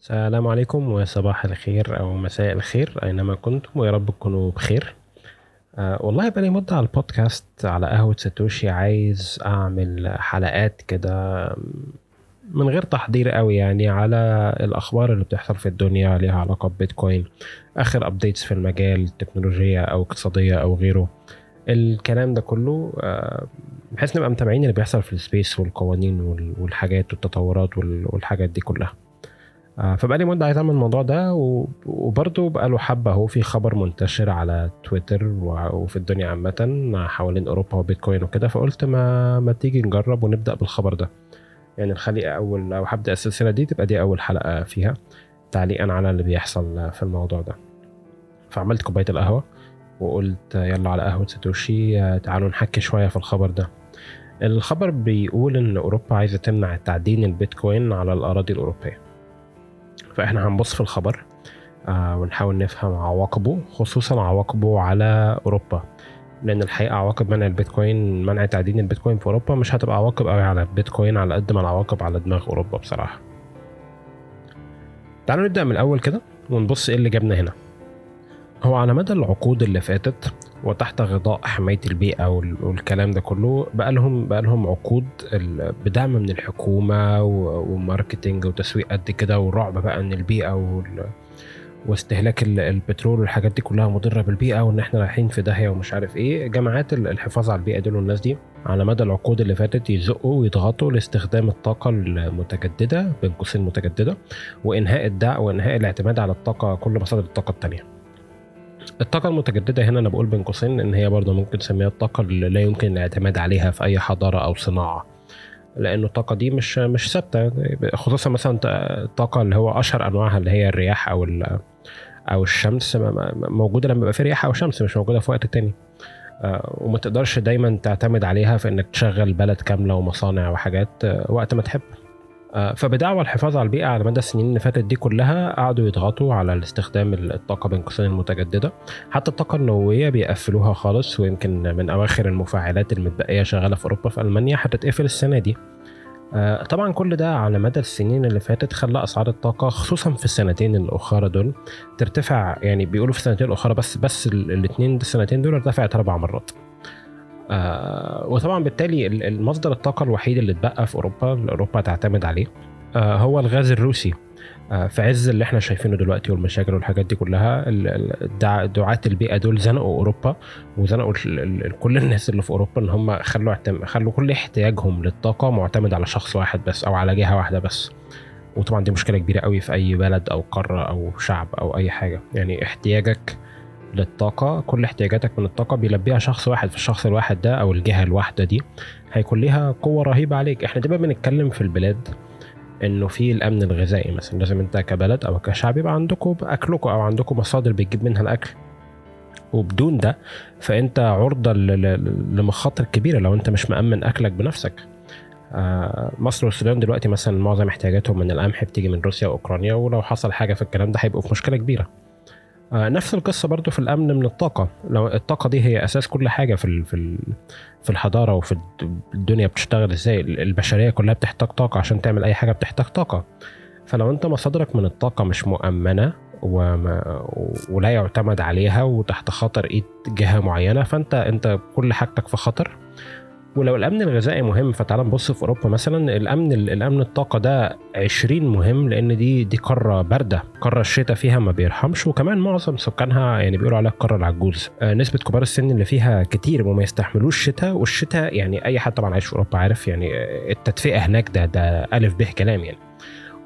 السلام عليكم وصباح الخير أو مساء الخير أينما كنتم ويا رب تكونوا بخير. أه والله بقالي مدة على البودكاست على قهوة ساتوشي عايز أعمل حلقات كده من غير تحضير قوي يعني على الأخبار اللي بتحصل في الدنيا ليها علاقة ببيتكوين آخر updates في المجال تكنولوجية أو اقتصادية أو غيره. الكلام ده كله أه بحيث نبقى متابعين اللي بيحصل في ال space والقوانين والحاجات والتطورات والحاجات دي كلها. آه، فبقى لي مدة عايز أعمل الموضوع ده وبرده بقى له حبة أهو في خبر منتشر على تويتر وفي الدنيا عامة حوالين أوروبا وبيتكوين وكده. فقلت ما ما تيجي نجرب ونبدأ بالخبر ده. يعني نخلي أول لو هبدا السلسلة دي تبقى دي أول حلقة فيها تعليقا على اللي بيحصل في الموضوع ده. فعملت كوباية القهوة. وقلت يلا على قهوة ساتوشي تعالوا نحكي شوية في الخبر ده. الخبر بيقول إن أوروبا عايزة تمنع تعدين البيتكوين على الأراضي الأوروبية. فإحنا هنبص في الخبر آه ونحاول نفهم عواقبه خصوصا عواقبه على أوروبا. لأن الحقيقة عواقب منع البيتكوين منع تعدين البيتكوين في أوروبا مش هتبقى عواقب قوي على البيتكوين على قد ما العواقب على دماغ أوروبا بصراحة. تعالوا نبدأ من الأول كده ونبص إيه اللي جابنا هنا. هو على مدى العقود اللي فاتت وتحت غطاء حماية البيئة والكلام ده كله بقى لهم بقى لهم عقود بدعم من الحكومة وماركتنج وتسويق قد كده ورعب بقى ان البيئة واستهلاك البترول والحاجات دي كلها مضرة بالبيئة وإن إحنا رايحين في داهية ومش عارف إيه. جماعات الحفاظ على البيئة دول والناس دي على مدى العقود اللي فاتت يزقوا ويضغطوا لاستخدام الطاقة المتجددة بين قوسين متجددة وإنهاء الدع وإنهاء الاعتماد على الطاقة كل مصادر الطاقة الثانية الطاقة المتجددة هنا أنا بقول بين قوسين إن هي برضه ممكن نسميها الطاقة اللي لا يمكن الاعتماد عليها في أي حضارة أو صناعة. لأنه الطاقة دي مش مش ثابتة. خصوصا مثلا الطاقة اللي هو أشهر أنواعها اللي هي الرياح أو أو الشمس. موجودة لما يبقى في رياح أو شمس مش موجودة في وقت تاني. وما تقدرش دايما تعتمد عليها في إنك تشغل بلد كاملة ومصانع وحاجات وقت ما تحب. آه، فبدعوى الحفاظ على البيئة على مدى السنين اللي فاتت دي كلها قعدوا يضغطوا على الاستخدام الطاقة بين قوسين المتجددة. حتى الطاقة النووية بيقفلوها خالص ويمكن من أواخر المفاعلات المتبقية شغالة في أوروبا في ألمانيا هتتقفل السنة دي. آه، طبعا كل ده على مدى السنين اللي فاتت خلى أسعار الطاقة خصوصا في السنتين الأخرى دول ترتفع يعني بيقولوا في السنتين الأخرى بس بس الاثنين السنتين دول ارتفعت أربع مرات. آه وطبعا بالتالي المصدر الطاقة الوحيد اللي اتبقى في أوروبا اللي أوروبا تعتمد عليه آه هو الغاز الروسي. آه في عز اللي إحنا شايفينه دلوقتي والمشاكل والحاجات دي كلها دعاة البيئة دول زنقوا أوروبا وزنقوا كل الناس اللي في أوروبا إن هم خلوا خلوا كل احتياجهم للطاقة معتمد على شخص واحد بس أو على جهة واحدة بس. وطبعا دي مشكلة كبيرة قوي في أي بلد أو قارة أو شعب أو أي حاجة. يعني احتياجك للطاقة كل احتياجاتك من الطاقة بيلبيها شخص واحد في الشخص الواحد ده أو الجهة الواحدة دي هيكون ليها قوة رهيبة عليك. إحنا دايما بنتكلم في البلاد إنه في الأمن الغذائي مثلا لازم أنت كبلد أو كشعب يبقى عندكم أكلكم أو عندكم مصادر بتجيب منها الأكل. وبدون ده فأنت عرضة لمخاطر كبيرة لو أنت مش مأمن أكلك بنفسك. آه، مصر والسودان دلوقتي مثلا معظم احتياجاتهم من القمح بتيجي من روسيا وأوكرانيا ولو حصل حاجة في الكلام ده هيبقوا في مشكلة كبيرة. نفس القصة برضو في الأمن من الطاقة. لو الطاقة دي هي أساس كل حاجة في في في الحضارة وفي الدنيا بتشتغل إزاي. البشرية كلها بتحتاج طاقة. عشان تعمل أي حاجة بتحتاج طاقة. فلو أنت مصادرك من الطاقة مش مؤمنة وما ولا يعتمد عليها وتحت خطر إيد جهة معينة فأنت أنت كل حاجتك في خطر. ولو الأمن الغذائي مهم فتعال نبص في أوروبا مثلا الأمن الأمن الطاقة ده 20 مهم لأن دي دي قارة باردة قارة الشتاء فيها ما بيرحمش وكمان معظم سكانها يعني بيقولوا عليها القاره العجوز. آه نسبة كبار السن اللي فيها كتير وما يستحملوش الشتاء والشتاء يعني أي حد طبعا عايش في أوروبا عارف يعني التدفئة هناك ده ده ألف به كلام يعني.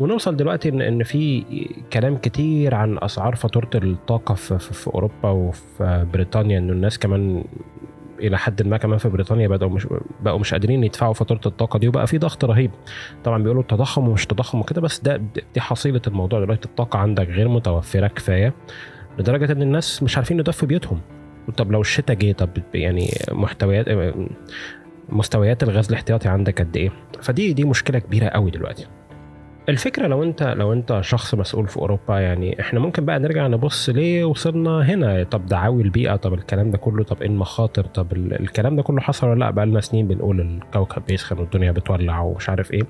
ونوصل دلوقتي ان إن في كلام كتير عن أسعار فاتورة الطاقة في, في, في أوروبا وفي بريطانيا إنه الناس كمان إلى حد ما كمان في بريطانيا بداوا مش بقوا مش قادرين يدفعوا فاتورة الطاقة دي وبقى في ضغط رهيب. طبعا بيقولوا التضخم ومش تضخم وكده بس ده دي حصيلة الموضوع. دلوقتي الطاقة عندك غير متوفرة كفاية لدرجة إن الناس مش عارفين يدفوا بيوتهم. طب لو الشتاء جه طب يعني محتويات مستويات الغاز الاحتياطي عندك قد إيه؟ فدي دي مشكلة كبيرة قوي دلوقتي. الفكرة لو انت لو انت شخص مسؤول في أوروبا يعني إحنا ممكن بقى نرجع نبص ليه وصلنا هنا. طب دعاوي البيئة طب الكلام ده كله طب إيه المخاطر طب الكلام ده كله حصل ولا لأ؟ بقى لنا سنين بنقول الكوكب بيسخن والدنيا بتولع ومش عارف إيه.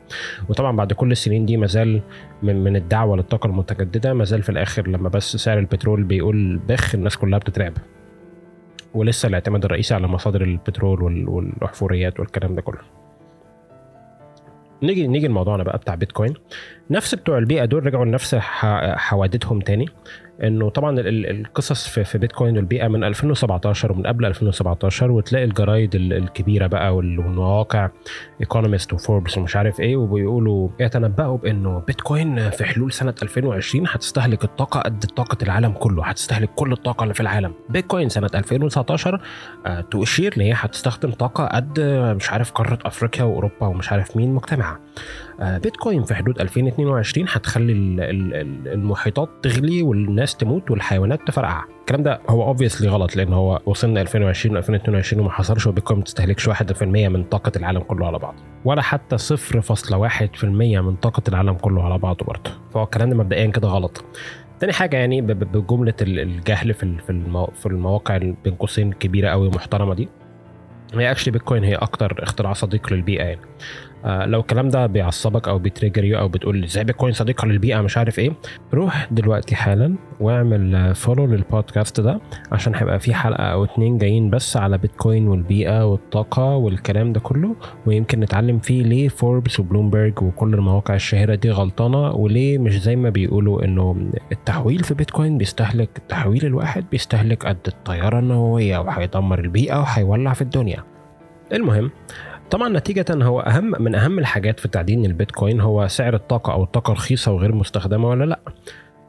وطبعا بعد كل السنين دي مازال من من الدعوة للطاقة المتجددة مازال في الآخر لما بس سعر البترول بيقول بخ الناس كلها بتترعب. ولسه الاعتماد الرئيسي على مصادر البترول والأحفوريات والكلام ده كله. نيجي نيجي لموضوعنا بقى بتاع بيتكوين. نفس بتوع البيئة دول رجعوا لنفس حوادثهم تاني. إنه طبعا القصص في, بيتكوين والبيئة من 2017 ومن قبل 2017 وتلاقي الجرايد الكبيرة بقى والمواقع ايكونومست وفوربس ومش عارف إيه وبيقولوا يتنبأوا بإنه بيتكوين في حلول سنة 2020 هتستهلك الطاقة قد طاقة العالم كله هتستهلك كل الطاقة اللي في العالم. بيتكوين سنة 2019 آه تؤشير إن هي هتستخدم طاقة قد مش عارف قارة أفريقيا وأوروبا ومش عارف مين مجتمعه آه بيتكوين في حدود 2022 هتخلي المحيطات تغلي والناس تموت والحيوانات تفرقع. الكلام ده هو اوبفيسلي غلط لأن هو وصلنا 2020 و2022 وما حصلش وبيتكوين ما تستهلكش 1% من طاقة العالم كله على بعض. ولا حتى 0.1% من طاقة العالم كله على بعضه برضه. فهو الكلام ده مبدئيا كده غلط. تاني حاجة يعني بجملة الجهل في في المواقع بين قوسين كبيرة قوي محترمة دي. هي actually بيتكوين هي أكتر اختراع صديق للبيئة يعني. آه، لو الكلام ده بيعصبك أو بي trigger you أو بتقول إزاي بيتكوين صديقه للبيئه مش عارف إيه روح دلوقتي حالا واعمل follow للبودكاست ده عشان هيبقى في حلقة أو اتنين جايين بس على بيتكوين والبيئة والطاقة والكلام ده كله ويمكن نتعلم فيه ليه فوربس وبلومبرج وكل المواقع الشهيرة دي غلطانة وليه مش زي ما بيقولوا إنه التحويل في بيتكوين بيستهلك التحويل الواحد بيستهلك قد الطيارة النووية وهيدمر البيئة وهيولع في الدنيا. المهم طبعا نتيجة هو أهم من أهم الحاجات في تعدين البيتكوين هو سعر الطاقة أو الطاقة رخيصة وغير مستخدمة ولا لأ.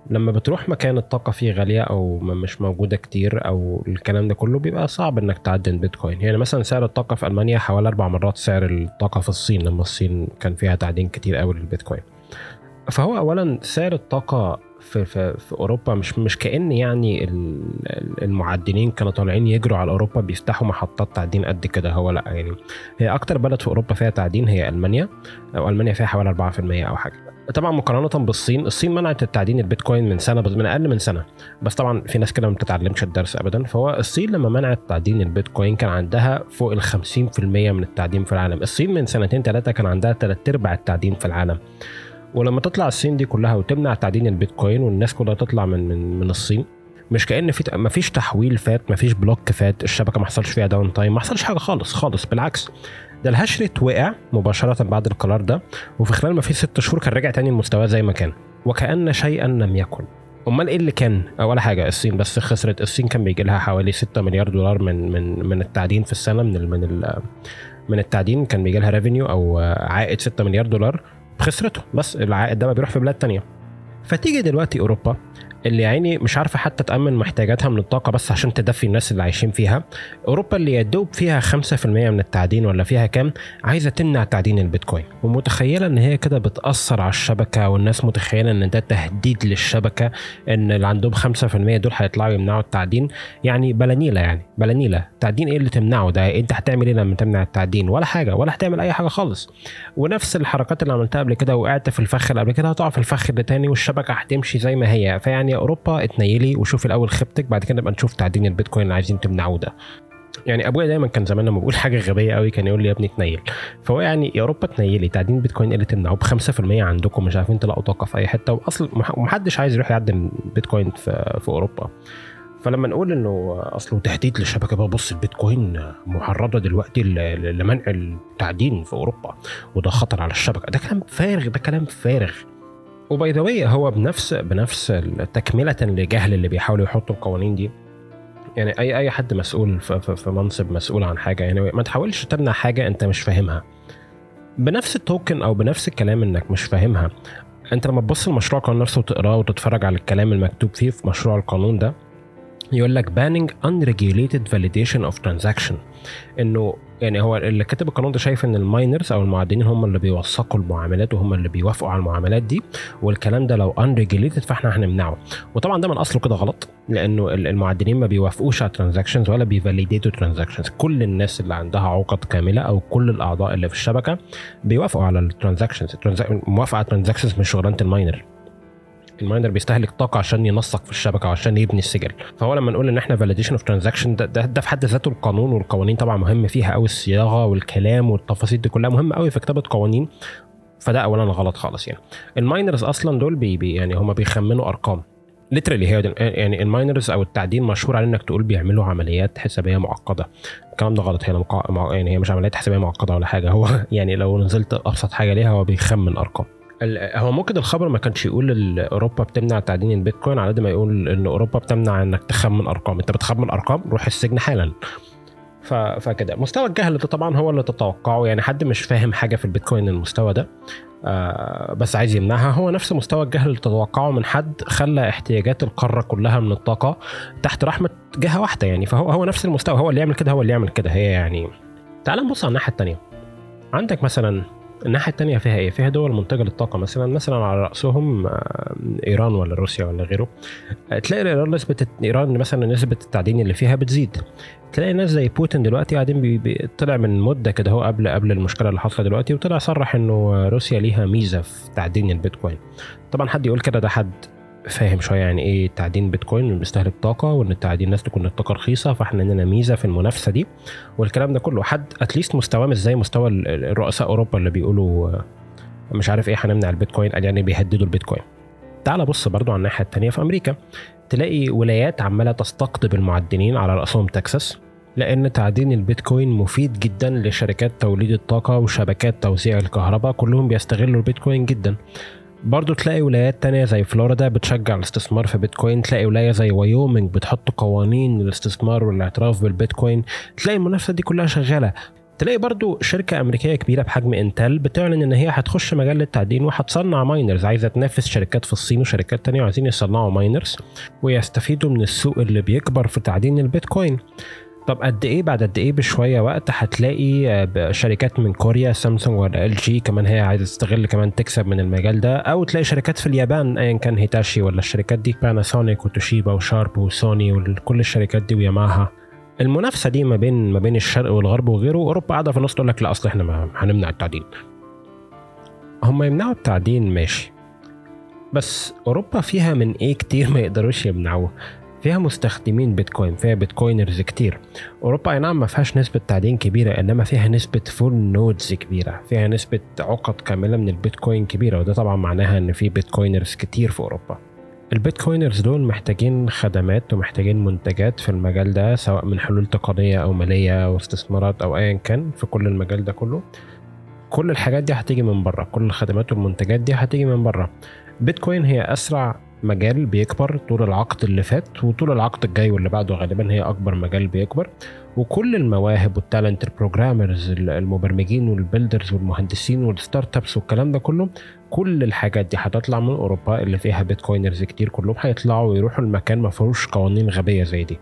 لما بتروح مكان الطاقة فيه غالية أو مش موجودة كتير أو الكلام ده كله بيبقى صعب إنك تعدن بيتكوين. يعني مثلا سعر الطاقة في ألمانيا حوالي أربع مرات سعر الطاقة في الصين لما الصين كان فيها تعدين كتير أوي للبيتكوين. فهو أولا سعر الطاقة في, في, في أوروبا مش مش كأن يعني المعدنين كانوا طالعين يجروا على أوروبا بيفتحوا محطات تعدين قد كده. هو لأ يعني هي أكتر بلد في أوروبا فيها تعدين هي ألمانيا أو ألمانيا فيها حوالي 4% أو حاجة. طبعا مقارنة بالصين الصين منعت التعدين البيتكوين من سنة من أقل من سنة. بس طبعا في ناس كده ما بتتعلمش الدرس ابدا. فهو الصين لما منعت تعدين البيتكوين كان عندها فوق ال 50% من التعدين في العالم. الصين من سنتين ثلاثة كان عندها ثلاث أرباع التعدين في العالم. ولما تطلع الصين دي كلها وتمنع تعدين البيتكوين والناس كلها تطلع من من من الصين مش كأن في ما فيش تحويل فات ما فيش بلوك فات الشبكة ما حصلش فيها down time ما حصلش حاجة خالص خالص بالعكس. ده ال hash rate وقع مباشرة بعد القرار ده وفي خلال ما في ست شهور كان رجع تاني لمستواه زي ما كان وكأن شيئا لم يكن. أمال إيه اللي كان؟ ولا حاجة الصين بس خسرت الصين كان بيجي لها حوالي 6 مليار دولار من من من التعدين في السنة من من من التعدين كان بيجي لها revenue أو عائد 6 مليار دولار. بخسرته بس العائد ده بيروح في بلاد تانية. فتيجي دلوقتي أوروبا اللي يعني مش عارفة حتى تأمن محتاجاتها من الطاقة بس عشان تدفي الناس اللي عايشين فيها. أوروبا اللي يدوب فيها 5% من التعدين ولا فيها كام عايزة تمنع تعدين البيتكوين. ومتخيلة إن هي كده بتأثر على الشبكة والناس متخيلة إن ده تهديد للشبكة إن اللي عندهم 5% دول هيطلعوا يمنعوا التعدين. يعني بلانيله يعني بلانيله تعدين إيه اللي تمنعه؟ ده أنت هتعمل إيه لما تمنع التعدين؟ ولا حاجة ولا هتعمل أي حاجة خالص. ونفس الحركات اللي عملتها قبل كده وقعت في الفخ اللي قبل كده هتقع في الفخ ده تاني والشبكة هتمشي زي ما هي. فيعني أوروبا اتنيلي وشوفي الأول خيبتك بعد كده نبقى نشوف تعدين البيتكوين اللي عايزين تمنعوه ده. يعني أبويا دايما كان زمان لما بقول حاجة غبية قوي كان يقول لي يا ابني تنيل فهو يعني يا أوروبا تنيلي تعدين بيتكوين اللي تمنعوه ب 5% عندكم مش عارفين تلاقوا طاقة في أي حتة وأصل ومحدش عايز يروح يعدل بيتكوين في, في أوروبا. فلما نقول إنه أصله تهديد للشبكة بقى بص البيتكوين معرضه دلوقتي لمنع التعدين في أوروبا وده خطر على الشبكة. ده كلام فارغ ده كلام فارغ. وباي ذا هو بنفس بنفس تكمله لجهل اللي بيحاولوا يحطوا القوانين دي. يعني اي أي حد مسؤول في, منصب مسؤول عن حاجة يعني ما تحاولش تمنع حاجة أنت مش فاهمها. بنفس التوكن أو بنفس الكلام إنك مش فاهمها أنت لما تبص المشروع القانون نفسه وتقراه وتتفرج على الكلام المكتوب فيه في مشروع القانون ده يقول لك banning unregulated validation of transaction. إنه يعني هو اللي كاتب القانون ده شايف إن ال miners أو المعدنين هم اللي بيوثقوا المعاملات وهم اللي بيوافقوا على المعاملات دي والكلام ده لو unregulated فإحنا هنمنعه. وطبعا ده من اصله كده غلط لأنه المعدنين ما بيوافقوش على transactions ولا بي validate وا transactions كل الناس اللي عندها عقد كاملة أو كل الأعضاء اللي في الشبكة بيوافقوا على ال transactions الموافقه على ال transactions مش شغلانة ال miner. ال miner بيستهلك طاقة عشان ينسق في الشبكة وعشان يبني السجل. فهو لما نقول إن إحنا validation of transaction ده, ده, في حد ذاته القانون والقوانين طبعا مهم فيها قوي الصياغة والكلام والتفاصيل دي كلها مهمة قوي في كتابة قوانين. فده اولا غلط خالص يعني. ال miners أصلا دول بي بي يعني هم بيخمنوا أرقام. literally هي يعني ال miners أو التعدين مشهور على إنك تقول بيعملوا عمليات حسابية معقدة. الكلام ده غلط هي. يعني هي مش عمليات حسابية معقدة ولا حاجة. هو يعني لو نزلت أبسط حاجة ليها هو بيخمن أرقام. هو ممكن الخبر ما كانش يقول أوروبا بتمنع تعدين البيتكوين على قد ما يقول إن أوروبا بتمنع إنك تخمن أرقام. أنت بتخمن أرقام روح السجن حالا. فكده. مستوى الجهل ده طبعا هو اللي تتوقعه. يعني حد مش فاهم حاجة في البيتكوين المستوى ده آه بس عايز يمنعها. هو نفس مستوى الجهل اللي تتوقعه من حد خلى احتياجات القارة كلها من الطاقة تحت رحمة جهة واحدة يعني. فهو هو نفس المستوى. هو اللي يعمل كده هو اللي يعمل كده. هي يعني تعال نبص على الناحية الثانية عندك مثلا الناحية الثانية فيها إيه؟ فيها دول منتجة للطاقة. مثلا مثلا على رأسهم آه، إيران ولا روسيا ولا غيره. تلاقي ايران نسبة إيران مثلا نسبة التعدين اللي فيها بتزيد. تلاقي ناس زي بوتين دلوقتي قاعدين بي... بي... طلع من مدة كده هو قبل قبل المشكلة اللي حصلت دلوقتي وطلع صرح إنه روسيا ليها ميزة في تعدين البيتكوين. طبعا حد يقول كده ده حد فاهم شوية يعني إيه تعدين بيتكوين بيستهلك طاقة وإن التعدين الناس تكون الطاقة رخيصة فإحنا عندنا ميزة في المنافسة دي والكلام ده كله. حد at least مستواه مش زي مستوى الرؤساء أوروبا اللي بيقولوا مش عارف إيه هنمنع البيتكوين يعني بيهددوا البيتكوين. تعال بص برضو على الناحية الثانية في أمريكا. تلاقي ولايات عمالة تستقطب المعدنين على رأسهم تكساس لأن تعدين البيتكوين مفيد جدا لشركات توليد الطاقة وشبكات توزيع الكهرباء كلهم بيستغلوا البيتكوين جدا. برضه تلاقي ولايات تانية زي فلوريدا بتشجع الاستثمار في بيتكوين تلاقي ولاية زي وايومنج بتحط قوانين للاستثمار والاعتراف بالبيتكوين تلاقي المنافسة دي كلها شغالة. تلاقي برضو شركة أمريكية كبيرة بحجم إنتل بتعلن إن هي هتخش مجال التعدين وهتصنع miners عايزة تنافس شركات في الصين وشركات تانية وعايزين يصنعوا miners ويستفيدوا من السوق اللي بيكبر في تعدين البيتكوين. طب قد إيه بعد قد إيه بشوية وقت هتلاقي آه، شركات من كوريا سامسونج ولا إل جي كمان هي عايزة تستغل كمان تكسب من المجال ده؟ أو تلاقي شركات في اليابان ايا كان هيتاشي ولا الشركات دي باناسونيك وتوشيبا وشارب وسوني وكل الشركات دي وياماها. المنافسة دي ما بين ما بين الشرق والغرب وغيره أوروبا قاعدة في النص تقول لك لا أصل إحنا ما هنمنع التعدين هم يمنعوا التعدين ماشي بس أوروبا فيها من إيه كتير ما يقدروش يمنعوه؟ فيها مستخدمين بيتكوين فيها bitcoiners كتير. أوروبا أي نعم ما فيهاش نسبة تعدين كبيرة إنما فيها نسبة full nodes كبيرة. فيها نسبة عقد كاملة من البيتكوين كبيرة وده طبعا معناها إن في bitcoiners كتير في أوروبا. ال bitcoiners دول محتاجين خدمات ومحتاجين منتجات في المجال ده سواء من حلول تقنية أو مالية أو استثمارات أو ايا كان في كل المجال ده كله. كل الحاجات دي هتيجي من بره كل الخدمات والمنتجات دي هتيجي من بره. بيتكوين هي أسرع مجال بيكبر طول العقد اللي فات وطول العقد الجاي واللي بعده غالبا هي أكبر مجال بيكبر. وكل المواهب وال talent ال programmers المبرمجين وال builders والمهندسين وال startups والكلام ده كله كل الحاجات دي هتطلع من أوروبا اللي فيها بيتكوينرز كتير كلهم هيطلعوا ويروحوا المكان ما فيهوش قوانين غبية زي دي.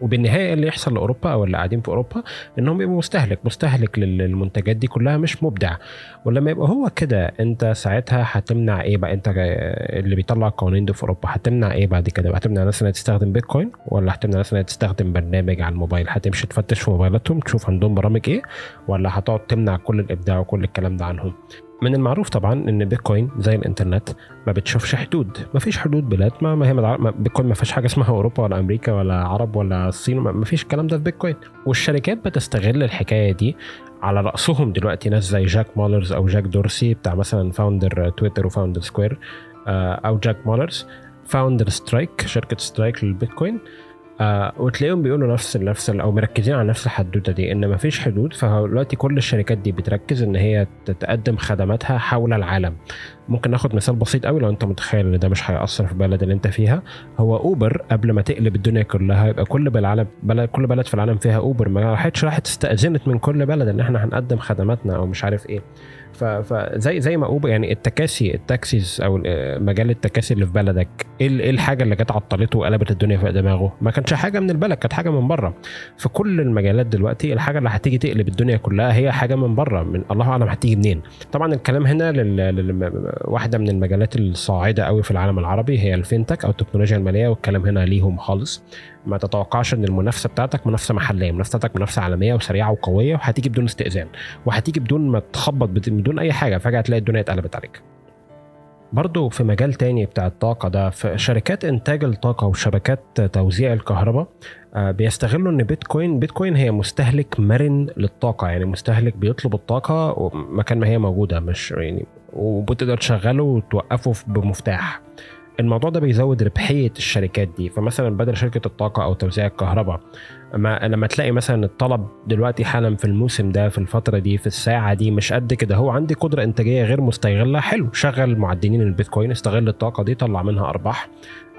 وبالنهاية اللي يحصل لأوروبا أو اللي قاعدين في أوروبا إنهم يبقوا مستهلك مستهلك للمنتجات دي كلها مش مبدع. ولما يبقى هو كده أنت ساعتها هتمنع إيه بقى؟ أنت اللي بيطلع القوانين دي في أوروبا هتمنع إيه بعد كده هتمنع الناس إنها تستخدم بيتكوين ولا هتمنع الناس إنها تستخدم برنامج على الموبايل؟ هتمشي تفتش في موبايلاتهم تشوف عندهم برامج إيه؟ ولا هتقعد تمنع كل الإبداع وكل الكلام ده عنهم؟ من المعروف طبعا إن بيتكوين زي الإنترنت ما بتشوفش حدود. ما فيش حدود بلاد ما, هي بيتكوين ما فيش حاجة اسمها أوروبا ولا أمريكا ولا عرب ولا الصين ما فيش الكلام ده في بيتكوين. والشركات بتستغل الحكاية دي على رأسهم دلوقتي ناس زي جاك مولرز أو جاك دورسي بتاع مثلا founder تويتر و founder سكوير أو جاك مولرز. founder سترايك شركة سترايك للبيتكوين. آه وتلاقيهم بيقولوا نفس نفس أو مركزين على نفس الحدوته دي إن مفيش حدود. فدلوقتي كل الشركات دي بتركز إن هي تقدم خدماتها حول العالم. ممكن ناخد مثال بسيط قوي لو أنت متخيل إن ده مش هيأثر في البلد اللي أنت فيها. هو أوبر قبل ما تقلب الدنيا كلها يبقى كل بالعالم بلد كل بلد في العالم فيها أوبر. ما راحتش راحت استأذنت من كل بلد إن إحنا هنقدم خدماتنا أو مش عارف إيه. فزي زي ما اوبر يعني التكاسي ال taxis أو مجال التكاسي اللي في بلدك إيه, إيه الحاجة اللي جت عطلته وقلبت الدنيا في دماغه؟ ما كانش حاجة من البلد كانت حاجة من بره. في كل المجالات دلوقتي الحاجة اللي هتيجي تقلب الدنيا كلها هي حاجة من بره من الله أعلم هتيجي منين. طبعا الكلام هنا. واحدة من المجالات الصاعدة قوي في العالم العربي هي الفينتك أو التكنولوجيا المالية والكلام هنا ليهم خالص. ما تتوقعش إن المنافسة بتاعتك منافسة محلية المنافسه بتاعتك منافسة عالمية وسريعة وقوية وهتيجي بدون استئذان وهتيجي بدون ما تخبط بدون أي حاجة فجأة تلاقي الدنيا اتقلبت عليك. برضو في مجال تاني بتاع الطاقة ده في شركات إنتاج الطاقة وشبكات توزيع الكهرباء آه، بيستغلوا إن بيتكوين بيتكوين هي مستهلك مرن للطاقة يعني مستهلك بيطلب الطاقة مكان ما هي موجودة مش يعني وبتقدر تشغله وتوقفه بمفتاح. الموضوع ده بيزود ربحية الشركات دي. فمثلا بدل شركة الطاقة أو توزيع الكهرباء ما لما تلاقي مثلا الطلب دلوقتي حالا في الموسم ده في الفترة دي في الساعة دي مش قد كده. هو عندي قدرة إنتاجية غير مستغلة حلو. شغل معدنين البيتكوين استغل الطاقة دي طلع منها أرباح.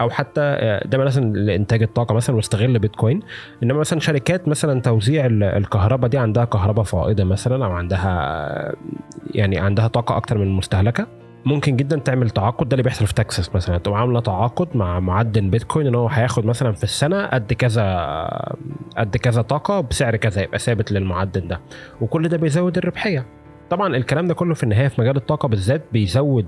أو حتى آه، ده مثلا لإنتاج الطاقة مثلا واستغل بيتكوين. إنما مثلا شركات مثلا توزيع الكهرباء دي عندها كهرباء فائضة مثلا أو عندها يعني عندها طاقة أكتر من المستهلكة. ممكن جدا تعمل تعاقد. ده اللي بيحصل في تكساس مثلا. تبقى عاملة تعاقد مع معدن بيتكوين إن هو هياخد مثلا في السنة قد كذا قد كذا طاقة بسعر كذا يبقى ثابت للمعدن ده. وكل ده بيزود الربحية. طبعا الكلام ده كله في النهاية في مجال الطاقة بالذات بيزود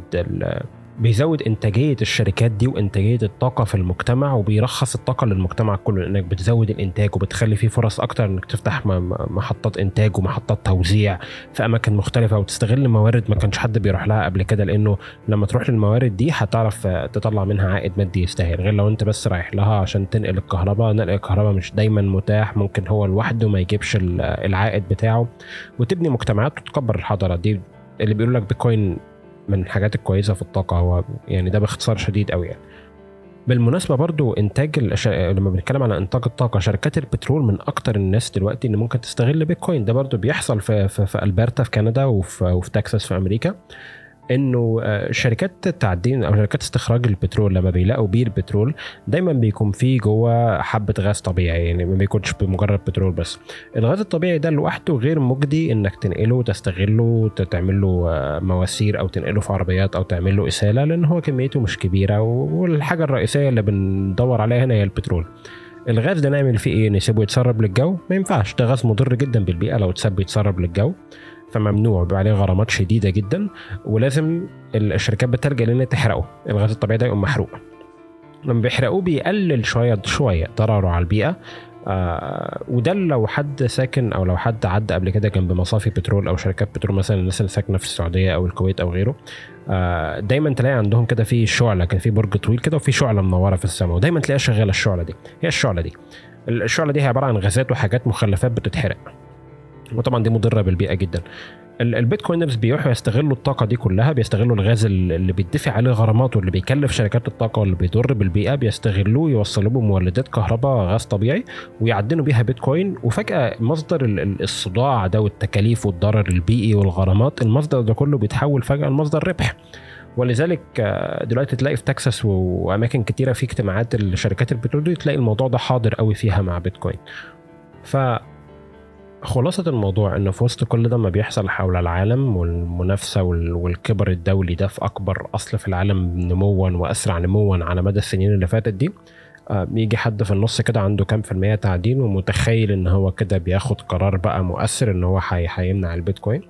بيزود إنتاجية الشركات دي وإنتاجية الطاقة في المجتمع وبيرخص الطاقة للمجتمع كله لأنك بتزود الإنتاج وبتخلي فيه فرص أكتر إنك تفتح محطات إنتاج ومحطات توزيع في أماكن مختلفة وتستغل موارد ما كانش حد بيروح لها قبل كده لأنه لما تروح للموارد دي هتعرف تطلع منها عائد مادي يستاهل غير لو أنت بس رايح لها عشان تنقل الكهرباء نقل الكهرباء مش دايما متاح ممكن هو لوحده ما يجيبش العائد بتاعه وتبني مجتمعات وتكبر الحضارة دي اللي بيقول لك بيتكوين من الحاجات الكويسة في الطاقة هو يعني ده باختصار شديد قوي يعني. بالمناسبة برضو إنتاج الش... لما بنتكلم على إنتاج الطاقة شركات البترول من أكتر الناس دلوقتي اللي ممكن تستغل بيتكوين. ده برضو بيحصل في في, في ألبرتا في كندا وفي, وفي تكساس في أمريكا. إنه آه، شركات التعدين أو شركات استخراج البترول لما بيلاقوا بير بترول دايما بيكون فيه جوه حبة غاز طبيعي يعني ما بيكونش بمجرد بترول بس. الغاز الطبيعي ده لوحده غير مجدي إنك تنقله وتستغله تعمل له آه، مواسير أو تنقله في عربيات أو تعمل له إسالة لأن هو كميته مش كبيرة والحاجة الرئيسية اللي بندور عليها هنا هي البترول. الغاز ده نعمل فيه إيه؟ نسيبه يتسرب للجو؟ ما ينفعش. ده غاز مضر جدا بالبيئة لو اتساب يتسرب للجو. فممنوع بيبقى عليه غرامات شديدة جدا ولازم الشركات بتلجأ لأن تحرقه. الغاز الطبيعي ده يقوم محروق. لما بيحرقوه بيقلل شوية شوية ضرره على البيئة. آه وده لو حد ساكن أو لو حد عدى قبل كده جنب مصافي بترول أو شركات بترول مثلا الناس اللي ساكنة في السعودية أو الكويت أو غيره. آه دايما تلاقي عندهم كده في شعلة كان في برج طويل كده وفي شعلة منورة في السماء. ودايما تلاقيها شغالة الشعلة دي. هي الشعلة دي. الشعلة دي هي عبارة عن غازات وحاجات مخلفات بتتحرق. وطبعا دي مضرة بالبيئة جدا. البيتكوينرز بيروحوا يستغلوا الطاقة دي كلها بيستغلوا الغاز اللي بيدفع عليه غرامات واللي بيكلف شركات الطاقة واللي بيضر بالبيئة بيستغلوه يوصلوه بمولدات كهرباء غاز طبيعي ويعدنوا بيها بيتكوين. وفجأة مصدر الصداع ده والتكاليف والضرر البيئي والغرامات المصدر ده كله بيتحول فجأة لمصدر ربح. ولذلك آه، دلوقتي تلاقي في تكساس وأماكن كتيرة في اجتماعات الشركات البترول دي تلاقي الموضوع ده حاضر قوي فيها مع بيتكوين. ف خلاصة الموضوع إنه في وسط كل ده ما بيحصل حول العالم والمنافسة والكبر الدولي ده في أكبر أصل في العالم نموا وأسرع نموا على مدى السنين اللي فاتت دي. آه، يجي حد في النص كده عنده كام في المية تعدين ومتخيل إن هو كده بياخد قرار بقى مؤثر إن هو هيمنع البيتكوين.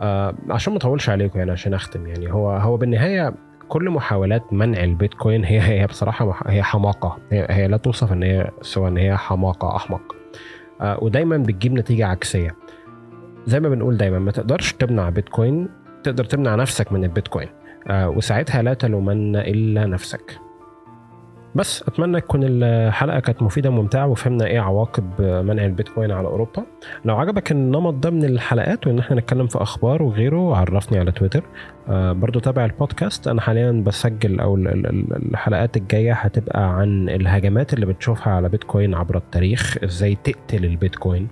آه عشان ما أطولش عليكم يعني عشان أختم يعني هو هو بالنهاية كل محاولات منع البيتكوين هي هي بصراحة هي حماقة. هي, هي لا توصف إن هي سوى إن هي حماقة أحمق. آه، ودايما بتجيب نتيجة عكسية. زي ما بنقول دايما ما تقدرش تمنع بيتكوين تقدر تمنع نفسك من البيتكوين. آه، وساعتها لا تلومن إلا نفسك. بس أتمنى تكون الحلقة كانت مفيدة وممتعة وفهمنا إيه عواقب منع البيتكوين على أوروبا. لو عجبك النمط ده من الحلقات وإن إحنا نتكلم في أخبار وغيره عرفني على تويتر. آه برضو تابع البودكاست. أنا حاليا بسجل أو الحلقات الجاية هتبقى عن الهجمات اللي بتشوفها على بيتكوين عبر التاريخ. إزاي تقتل البيتكوين؟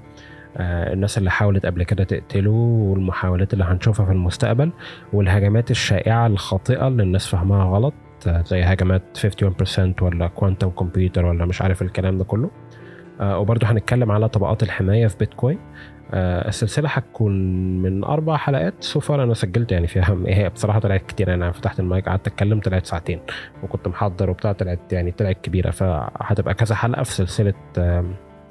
آه الناس اللي حاولت قبل كده تقتله والمحاولات اللي هنشوفها في المستقبل والهجمات الشائعة الخاطئة اللي الناس فهمها غلط. زي هجمات 51% ولا quantum computer ولا مش عارف الكلام ده كله. آه وبرضه هنتكلم على طبقات الحماية في بيتكوين. آه السلسلة هتكون من أربع حلقات. so far أنا سجلت يعني فيها هي بصراحة طلعت كتير. أنا فتحت المايك قعدت اتكلم طلعت ساعتين. وكنت محضر وبتاع طلعت يعني طلعت كبيرة. فهتبقى كذا حلقة في سلسلة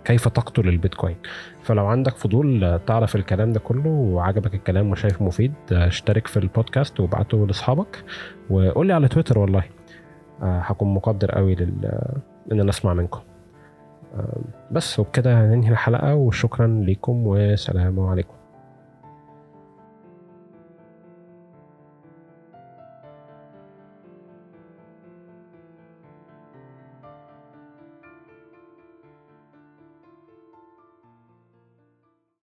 كيف تقتل البيتكوين. فلو عندك فضول تعرف الكلام ده كله وعجبك الكلام وشايف مفيد اشترك في البودكاست وابعته لاصحابك وقول لي على تويتر والله. هكون مقدر قوي لل ان أنا اسمع منكم. بس وبكده هننهي الحلقة وشكرا لكم والسلام عليكم.